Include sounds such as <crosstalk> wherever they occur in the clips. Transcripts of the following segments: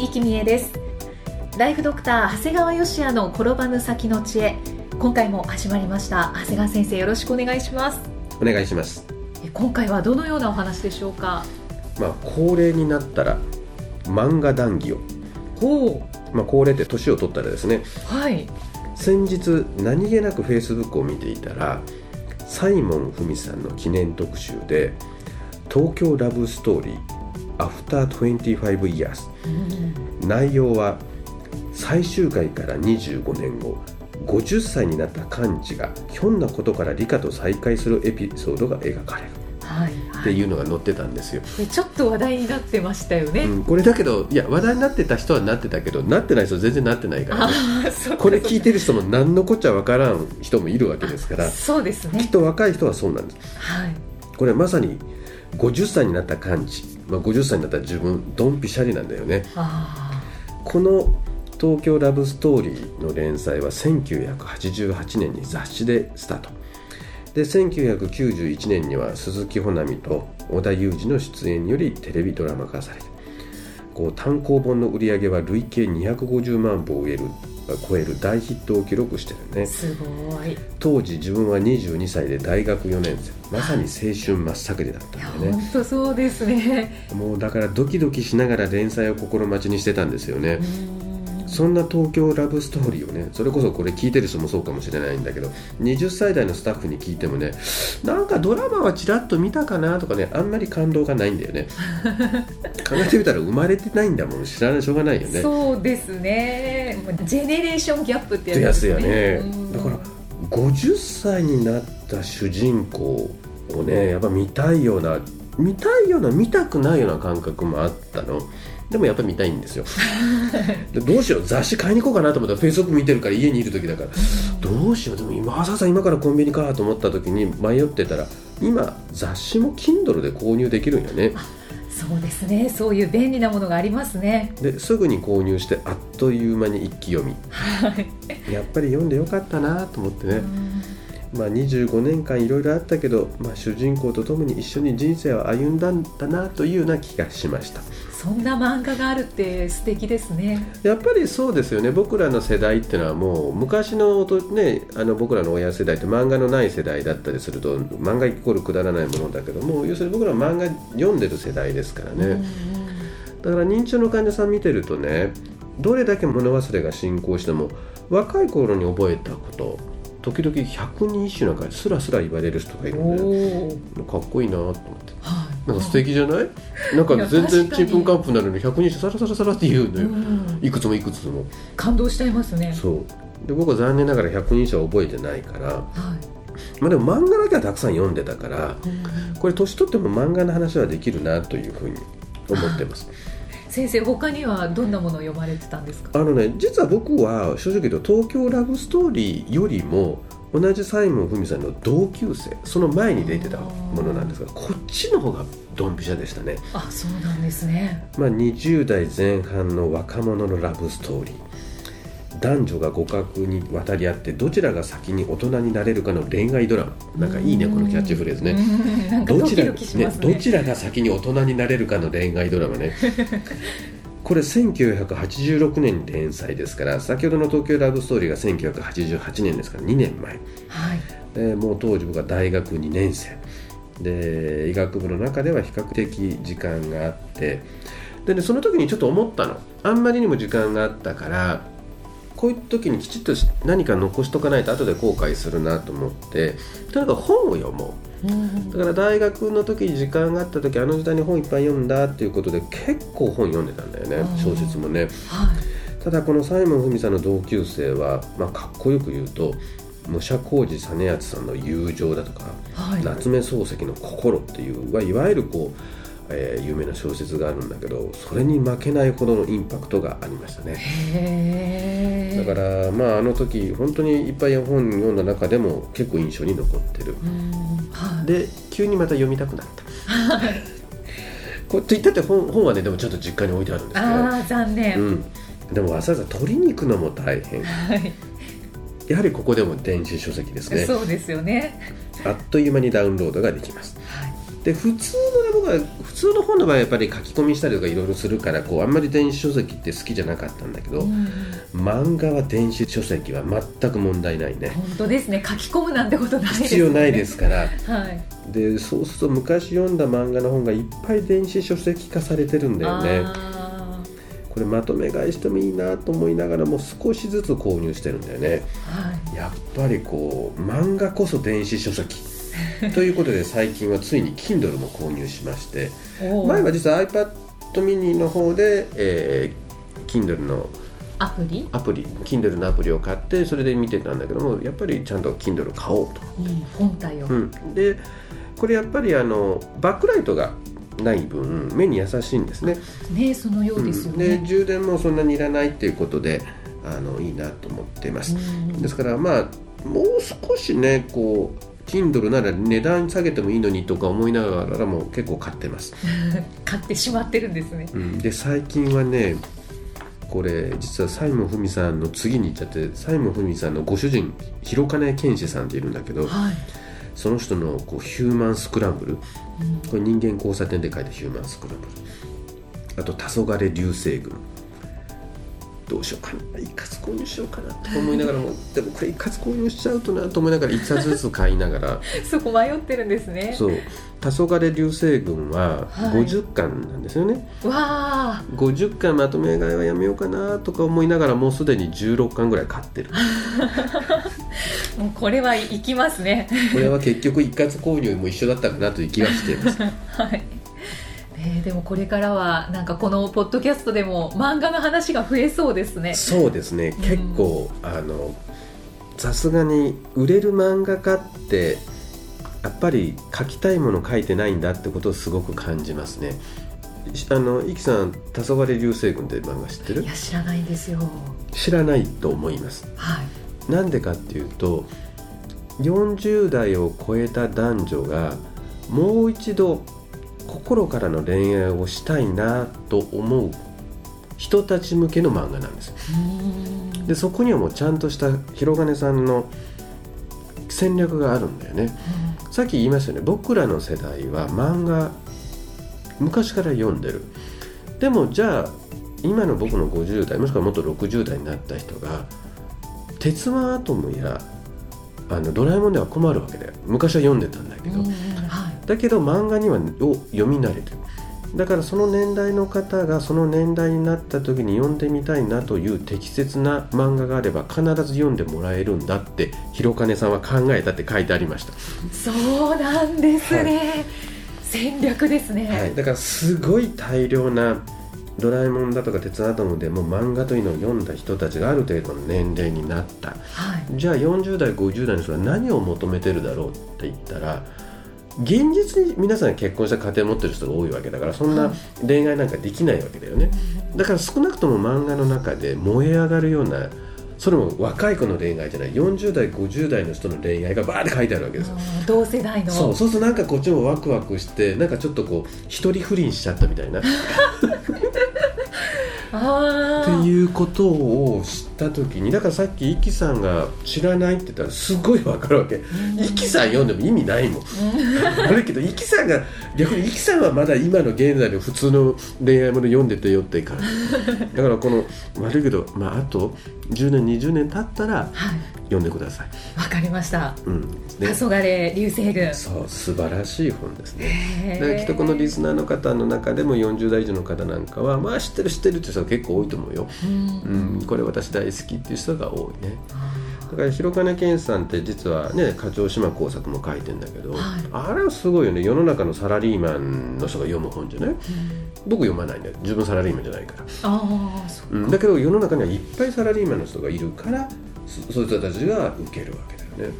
生きみえです。ライフドクター長谷川芳也の転ばぬ先の知恵。今回も始まりました。長谷川先生よろしくお願いします。お願いします。今回はどのようなお話でしょうか？まあ高齢になったら漫画談義を。ほまあ高齢って年を取ったらですね。うはい。先日何気なくフェイスブックを見ていたらサイモン文さんの記念特集で東京ラブストーリー After 25 years. 内容は最終回から25年後50歳になった幹事がひょんなことから理科と再会するエピソードが描かれる。はい、っていうのが載ってたんですよ、でちょっと話題になってましたよね。うん、これだけどいや話題になってた人はなってたけどなってない人は全然なってないからね。<laughs> これ聞いてる人も何のこっちゃわからん人もいるわけですからそうですね。きっと若い人はそうなんです。はい。これまさに50歳になった幹事、まあ、50歳になった自分ドンピシャリなんだよね。あ。この「東京ラブストーリー」の連載は1988年に雑誌でスタート。で1991年には鈴木保奈美と織田裕二の出演によりテレビドラマ化されてこう単行本の売り上げは累計250万部を超える超える大ヒットを記録してるあ、ね。すごい。い当時自分は22歳で大学4年生まさに青春真っ盛りだったやんだよね。本当そうですね。もうだからドキドキしながら連載を心待ちにしてたんですよね。う、ーんそんな東京ラブストーリーをねそれこそこれ聞いてる人もそうかもしれないんだけど20歳代のスタッフに聞いてもねなんかドラマはちらっと見たかなとかねあんまり感動がないんだよね。<laughs> 考えてみたら生まれてないんだもん知らないしょうがないよね。そうですね。ジェネレーションギャップってやつやね。うん。だから50歳になった主人公をねやっぱ見たいような見たいような見たくないような感覚もあったの。でもやっぱり見たいんですよ。<laughs> でどうしよう雑誌買いに行こうかなと思ったらフェイスブック見てるから家にいる時だから。どうしようでも今わざわざ今からコンビニかと思った時に迷ってたら今雑誌も Kindle で購入できるんよね。そうですね。そういう便利なものがありますね。ですぐに購入してあっという間に一気読み。はい。やっぱり読んでよかったなと思ってね、うんまあ、25年間いろいろあったけど、まあ、主人公と共に一緒に人生を歩んだんだなというような気がしました。そんな漫画があるって素敵ですね。やっぱりそうですよね。僕らの世代っていうのはもう昔のと、ね、あの僕らの親世代って漫画のない世代だったりすると漫画イコールくだらないものだけども要するに僕らは漫画読んでる世代ですからね、うんうん。だから認知症の患者さん見てるとねどれだけ物忘れが進行しても若い頃に覚えたこと時々百人一首なんかスラスラ言われる人がいるんで。かっこいいなと思って。はい。なんか素敵じゃない？なんか全然確かに。ちんぷんかんぷんなのに百人一首サラサラサラって言うのよ、うんいくつもいくつも。感動しちゃいますね。そう。で僕は残念ながら百人一首は覚えてないから。はい。まあでも漫画だけはたくさん読んでたからうん。これ年取っても漫画の話はできるなというふうに思ってます <laughs> 先生他にはどんなものを読まれてたんですか？あのね実は僕は正直言うと東京ラブストーリーよりも同じサイモン文さんの同級生その前に出てたものなんですがこっちの方がドンピシャでしたね、あそうなんですね。まあ、20代前半の若者のラブストーリー男女が互角に渡り合ってどちらが先に大人になれるかの恋愛ドラマ。なんかいいねこのキャッチフレーズね。<laughs> どちらが先に大人になれるかの恋愛ドラマね。<laughs> これ1986年に連載ですから先ほどの東京ラブストーリーが1988年ですから2年前。はい。でもう当時僕は大学2年生。で医学部の中では比較的時間があって。で、ね、その時にちょっと思ったの。あんまりにも時間があったからこういう時にきちっと何か残しとかないと後で後悔するなと思ってとにかく本を読もう。うん。だから大学の時に時間があった時あの時代に本いっぱい読んだっていうことで結構本読んでたんだよねうん。小説もね。はい。ただこのサイモン・フミさんの同級生は、まあ、かっこよく言うと武者小路実篤さんの友情だとか、はい。夏目漱石の心っていうはいわゆるこう、えー有名な小説があるんだけどそれに負けないほどのインパクトがありましたね。だからまああの時本当にいっぱい本読んだ中でも結構印象に残ってる。うんはい。で急にまた読みたくなった。<laughs> こうと言ったって本本はねでもちょっと実家に置いてあるんですけど。ああ残念、うん、でもわざわざ取りに行くのも大変。はい、やはりここでも電子書籍ですね。そうですよね。あっという間にダウンロードができます。はいで普通のね僕は普通の本の場合はやっぱり書き込みしたりとかいろいろするからこうあんまり電子書籍って好きじゃなかったんだけど、うん。漫画は電子書籍は全く問題ないね。本当ですね。書き込むなんてことないです、ね、必要ないですから。はい。でそうすると昔読んだ漫画の本がいっぱい電子書籍化されてるんだよね。あこれまとめ買いしてもいいなと思いながらも少しずつ購入してるんだよね。ーはい。やっぱりこう漫画こそ電子書籍 <laughs> ということで最近はついに Kindle も購入しまして前は実は iPad mini の方で、えー Kindle のアプリ、アプリ Kindle のアプリを買ってそれで見てたんだけどもやっぱりちゃんと Kindle 買おうと、うん、本体を、うん、でこれやっぱりあのバックライトがない分目に優しいんですね。ねそのようですようん。充電もそんなにいらないっていうことであのいいなと思っています、うん。ですからまあもう少しねこう Kindle なら値段下げてもいいのにとか思いながらも結構買ってます、<laughs> 買ってしまってるんですね。うん、で最近はねこれ実は西門文さんの次に行っちゃって西門文さんのご主人広金健志さんっているんだけどはい、その人のこうヒューマンスクランブル。うん。これ人間交差点で書いたヒューマンスクランブル。あと「黄昏流星群」どうしようかな。一括購入しようかな。と思いながらもでもこれ一括購入しちゃうとなと思いながら一冊ずつ買いながら。<laughs> そこ迷ってるんですね。そう「黄昏流星群」ははい。50巻なんですよね、わあ。50巻まとめ買いはやめようかなとか思いながらもうすでに16巻ぐらい買ってる。<laughs> もうこれはいきますね。これは結局一括購入も一緒だったかなという気がしています。<laughs> はいねでもこれからはなんかこのポッドキャストでも漫画の話が増えそうですね。そうですね。うん。結構、あのさすがに売れる漫画家ってやっぱり書きたいもの書いてないんだってことをすごく感じますね。しあのイキさん「黄昏流星群」って漫画知ってる？いや知らないんですよ。知らないと思います。はい。なんでかっていうと40代を超えた男女がもう一度心からの恋愛をしたいなと思う人たち向けの漫画なんですうん。でそこにはもうちゃんとした広金さんの戦略があるんだよね。さっき言いましたよね。僕らの世代は漫画昔から読んでる。でもじゃあ今の僕の50代もしくはもっと60代になった人が「鉄腕アトム」やあの「ドラえもん」では困るわけだよ。昔は読んでたんだけど、だけど漫画にはを読み慣れてる。だからその年代の方がその年代になった時に読んでみたいなという適切な漫画があれば必ず読んでもらえるんだって広金さんは考えたって書いてありました、そうなんですね、戦略ですね、はい、だからすごい大量な「ドラえもん」だとか「鉄腕アトム」でも漫画というのを読んだ人たちがある程度の年齢になった。はい。じゃあ40代50代の人は何を求めてるだろうって言ったら現実に皆さん結婚した家庭を持ってる人が多いわけだからそんはない。恋愛なんかできないわけだよね。だから少なくとも漫画の中で燃え上がるようなそれも若い子の恋愛じゃない40代50代の人の恋愛がバーって書いてあるわけですよ。うん。同世代の。そうそうするとなんかこっちもワクワクしてなんかちょっとこう一人不倫しちゃったみたいな。<laughs> っていうことを知った時にだからさっきイキさんが知らないって言ったらすごいわかるわけ。イキさん読んでも意味ないもん。だけどイキさんが逆にイキさんはまだ今の現在の普通の恋愛もの読んでてよって感じ。<laughs> だからこの悪いけど、まあ、あと10年20年経ったらはい。読んでください、わかりました。うん。黄ね、昏流星群。そう素晴らしい本ですね。だからきっとこのリスナーの方の中でも40代以上の方なんかはまあ知ってる知ってるっていう人が結構多いと思うよ、うん。うん、これ私大好きっていう人が多いねだから広金健さんって実はね課長島工作も書いてんだけど、はいあれはすごいよね世の中のサラリーマンの人が読む本じゃない僕読まないんだよ自分サラリーマンじゃないから、あそううん、だけど世の中にはいっぱいサラリーマンの人がいるからそそういう人たちが受けるわけだよね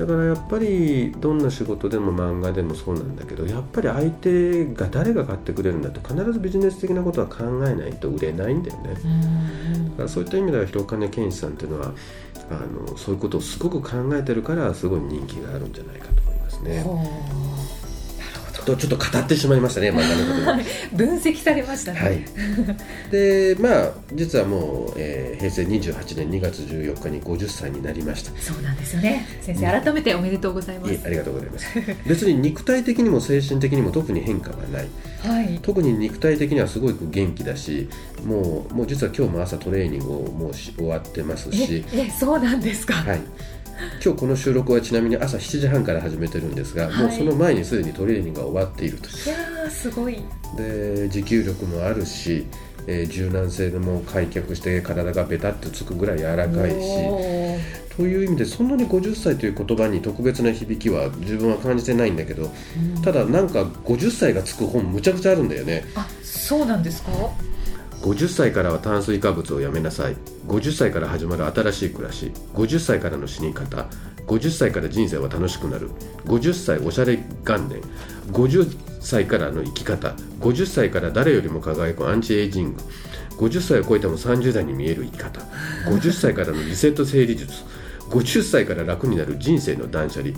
だからやっぱりどんな仕事でも漫画でもそうなんだけどやっぱり相手が誰が買ってくれるんだって必ずビジネス的なことは考えないと売れないんだよね。だからそういった意味では広金健一さんっていうのはあのそういうことをすごく考えてるからすごい人気があるんじゃないかと思いますね。とちょっと語ってしまいましたね漫画のこと <laughs> 分析されましたね。はい、<laughs> でまあ実はもう、えー、平成28年2月14日に50歳になりましたそうなんですよね。先生改めておめでとうございます。ありがとうございます別に肉体的にも精神的にも特に変化はないはい。特に肉体的にはすごく元気だしもうもう実は今日も朝トレーニングをもうし終わってますえし、えそうなんですか。はい、今日この収録はちなみに朝7時半から始めてるんですが、はい。もうその前にすでにトレーニングが終わっているといやーすごい。で持久力もあるし、えー柔軟性でも開脚して体がベタっとつくぐらい柔らかいし。という意味でそんなに50歳という言葉に特別な響きは自分は感じてないんだけどうん。ただなんか50歳がつく本むちゃくちゃあるんだよね。あそうなんですか？50歳からは炭水化物をやめなさい。50歳から始まる新しい暮らし。50歳からの死に方。50歳から人生は楽しくなる。50歳おしゃれ元年。50歳からの生き方。50歳から誰よりも輝くアンチエイジング。50歳を超えても30代に見える生き方。50歳からのリセット整理術。50歳から楽になる人生の断捨離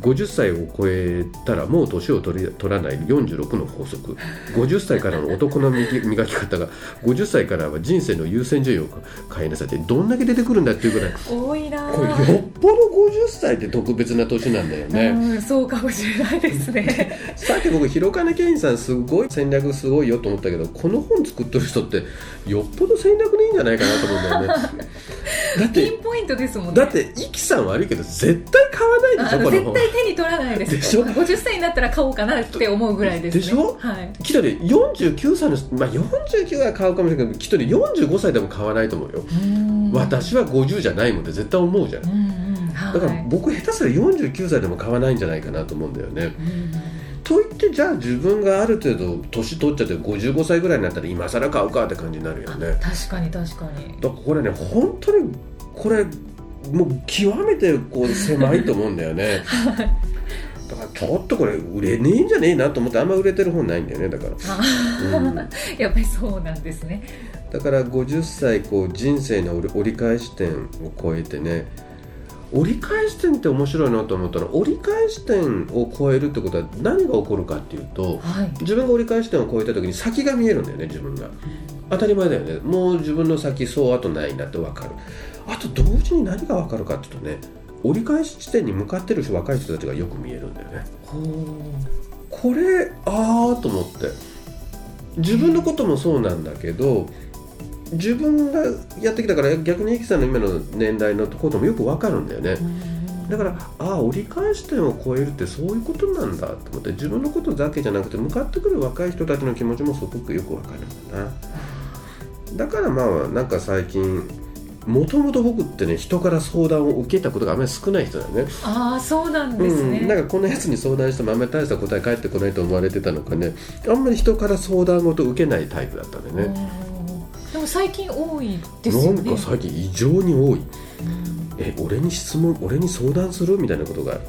50歳を超えたらもう年を取り取らない46の法則50歳からの男の磨き方が50歳からは人生の優先順位を変えなさいってどんだけ出てくるんだっていうぐらい多いなー。これよっぽど50歳って特別な年なんだよね。うんそうかもしれないですね。<laughs> さっき僕広金健二さんすごい戦略すごいよと思ったけどこの本作ってる人ってよっぽど戦略でいいんじゃないかなと思うんだよね <laughs> だっピてンポイントですもんね。だってイキさん悪いけど絶対買わないでしょこの本対手に取らないです。でしょ？50歳になったら買おうかなって思うぐらいですね。でしょ？はい。きっとね49歳のまあ49は買うかもしれないけどきっとね45歳でも買わないと思うよ、うん私は50じゃないもんって絶対思うじゃんうんうんはい。だから僕下手すら49歳でも買わないんじゃないかなと思うんだよねうんと言ってじゃあ自分がある程度年取っちゃって55歳ぐらいになったら今更買うかって感じになるよね確かに確かに。だからこれね本当にこれもう極めてこう狭いと思うんだよね。<laughs> だからちょっとこれ売れねえんじゃねえなと思ってあんま売れてる本ないんだよねだから。あうん。<laughs> やっぱりそうなんですね。だから50歳こう人生の折り折り返し点を超えてね折り返し点って面白いなと思ったら折り返し点を超えるってことは何が起こるかっていうとはい。自分が折り返し点を超えた時に先が見えるんだよね自分が。当たり前だよね。もう自分の先そうあとないなって分かるあと同時に何が分かるかっていうとね折り返し地点に向かってる人若い人たちがよく見えるんだよね。これああと思って。自分のこともそうなんだけど自分がやってきたから逆にエキさんの今の年代のこともよく分かるんだよね。だからああ折り返し点を超えるってそういうことなんだと思って自分のことだけじゃなくて向かってくる若い人たちの気持ちもすごくよく分かるんだな。だからまあなんか最近もともと僕ってね人から相談を受けたことがあんまり少ない人だよね。ああそうなんですね。うん、なんかこのやつに相談してもあんまり大した答え返ってこないと思われてたのかね。あんまり人から相談事受けないタイプだったんでね。うんでも最近多いですよね。なんか最近異常に多い。うん。え俺に質問俺に相談する？みたいなことがある。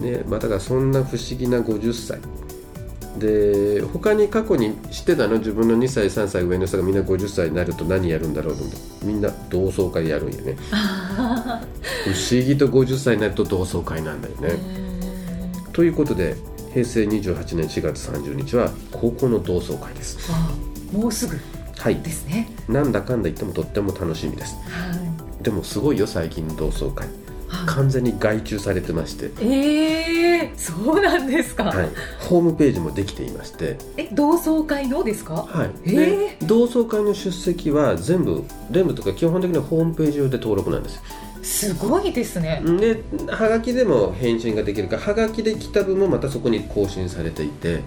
ねまあだからそんな不思議な50歳で他に過去に知ってたの？自分の2歳3歳上の人がみんな50歳になると何やるんだろうと思って。みんな同窓会やるんよね。あ <laughs> 不思議と50歳になると同窓会なんだよーね、うんということで平成28年4月30日は高校の同窓会です。あもうすぐはい。ですね。なんだかんだ言ってもとっても楽しみです。はい。でもすごいよ最近の同窓会。は完全に外注されてまして、いええそうなんですか。はい、ホームページもできていまして、え同窓会のですか？はいえで同窓会の出席は全部全部とか基本的にはホームページ上で登録なんですすごいですね。ではがきでも返信ができるからはがきで来た分もまたそこに更新されていて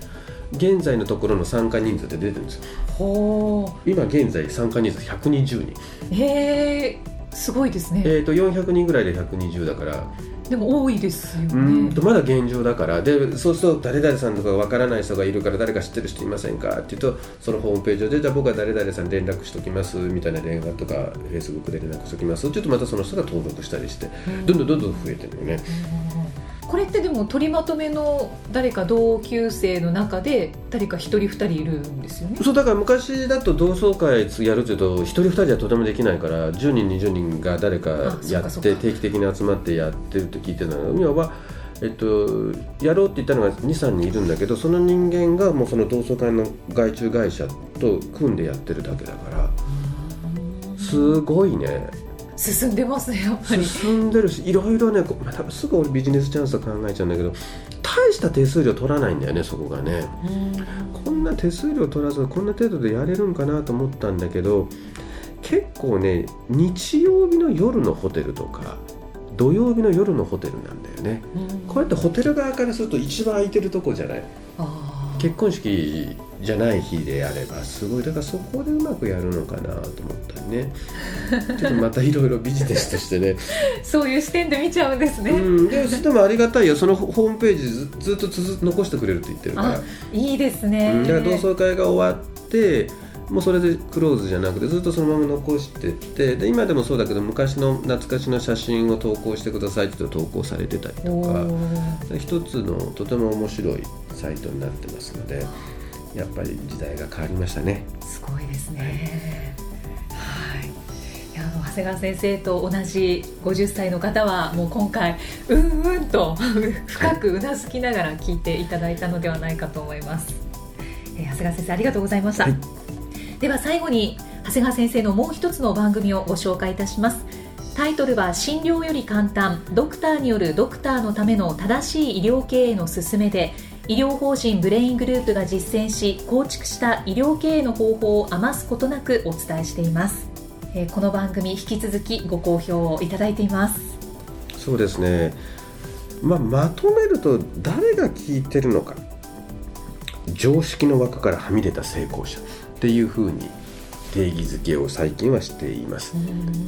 現在のところの参加人数って出てるんですよほ今現在参加人数120人う。ええすごいですね。えー、と400人ぐらいで120だからでも多いですよね。うんとまだ現状だからでそうすると誰々さんとかわからない人がいるから誰か知ってる人いませんかって言うとそのホームページでじゃあ僕は誰々さんに連絡しときますみたいな電話とかフェイスブックで連絡しときますちょっとまたその人が登録したりしてどんどんどんどん増えてるよね。これってでも取りまとめの誰か同級生の中で誰か一人二人いるんですよね。そうだから昔だと同窓会やるっていうと1人2人はとてもできないから10人20人が誰かやって定期的に集まってやってるって聞いてたの今は、えっと、やろうって言ったのが23人いるんだけどその人間がもうその同窓会の外注会社と組んでやってるだけだからすごいね進んでますねやっぱり。進んでるしいろいろねこうまたすぐ俺ビジネスチャンスを考えちゃうんだけど大した手数料取らないんだよねそこがね。こんな手数料取らずこんな程度でやれるんかなと思ったんだけど結構ね日曜日の夜のホテルとか土曜日の夜のホテルなんだよね。これってホテル側からすると一番空いてるとこじゃない？結婚式じゃない日であればすごい。だからそこでうまくやるのかなと思ったりね。ちょっとまたいろいろビジネスとしてね。<laughs> そういう視点で見ちゃうんですね。うん。ででもありがたいよ。そのホームページずずっと残してくれるって言ってるから。あいいですね。うん。だから同窓会が終わってもうそれでクローズじゃなくてずっとそのまま残してって。で今でもそうだけど昔の懐かしの写真を投稿してくださいって投稿されてたりとか。一つのとても面白いサイトになってますのでやっぱり時代が変わりましたね。すごいですね。はい。いやあの長谷川先生と同じ50歳の方はもう今回うんうんと深くうなずきながら聞いていただいたのではないかと思います。えー長谷川先生ありがとうございました。はいでは最後に長谷川先生のもう一つの番組をご紹介いたします。タイトルは診療より簡単ドクターによるドクターのための正しい医療経営の勧めで医療法人ブレイングループが実践し構築した医療経営の方法を余すことなくお伝えしています、えーこの番組引き続きご好評をいただいています。そうですね、まあ、まとめると誰が聞いてるのか。常識の枠からはみ出た成功者。っていうふうに定義づけを最近はしています。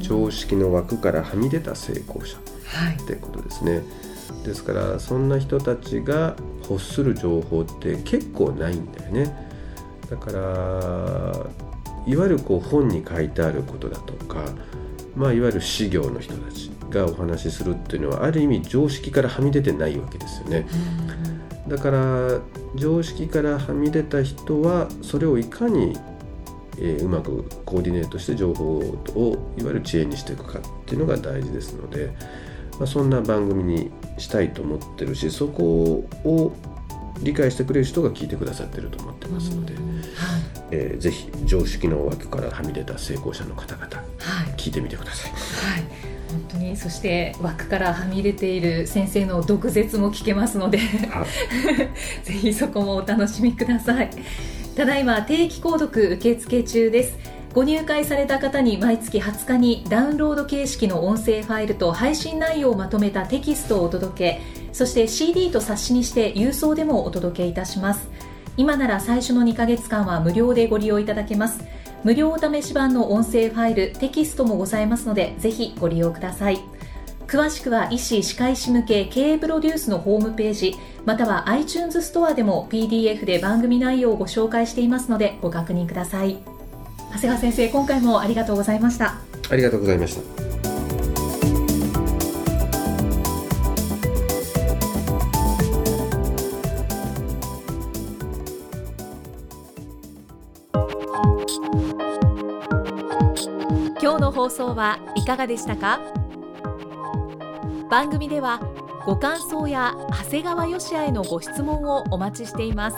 常識の枠からはみ出た成功者。はい。ってことですねですからそんな人たちが欲する情報って結構ないんだよね。だからいわゆるこう本に書いてあることだとか、まあ、いわゆる私業の人たちがお話しするっていうのはある意味常識からはみ出てないわけですよね。だから常識からはみ出た人はそれをいかに、えーうまくコーディネートして情報をいわゆる知恵にしていくかっていうのが大事ですので、まあ、そんな番組にしたいと思ってるしそこを理解してくれる人が聞いてくださってると思ってますので、はい。えーぜひ常識の枠からはみ出た成功者の方々はい。聞いてみてください。はい、本当にそして枠からはみ出ている先生の毒舌も聞けますのではい。<laughs> ぜひそこもお楽しみください。ただいま定期購読受付中ですご入会された方に毎月20日にダウンロード形式の音声ファイルと配信内容をまとめたテキストをお届けそして CD と冊子にして郵送でもお届けいたします。今なら最初の2ヶ月間は無料でご利用いただけます。無料お試し版の音声ファイルテキストもございますのでぜひご利用ください。詳しくは医師・歯科医師向け経営プロデュースのホームページまたは iTunes ストアでも PDF で番組内容をご紹介していますのでご確認ください。長谷川先生今回もありがとうございました。ありがとうございました。今日の放送はいかがでしたか？番組ではご感想や長谷川よしあへのご質問をお待ちしています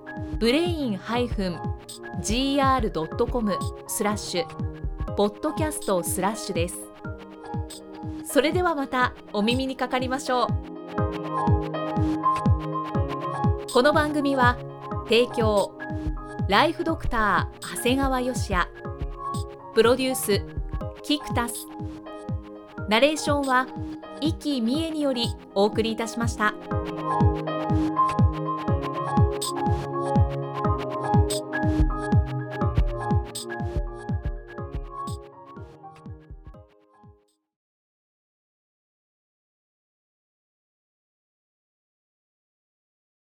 ブレイン -gr.com スラッシュポッドキャストスラッシュです。それではまたお耳にかかりましょう。この番組は提供ライフドクター長谷川よし也。プロデュースキクタス。ナレーションは生きみえによりお送りいたしました。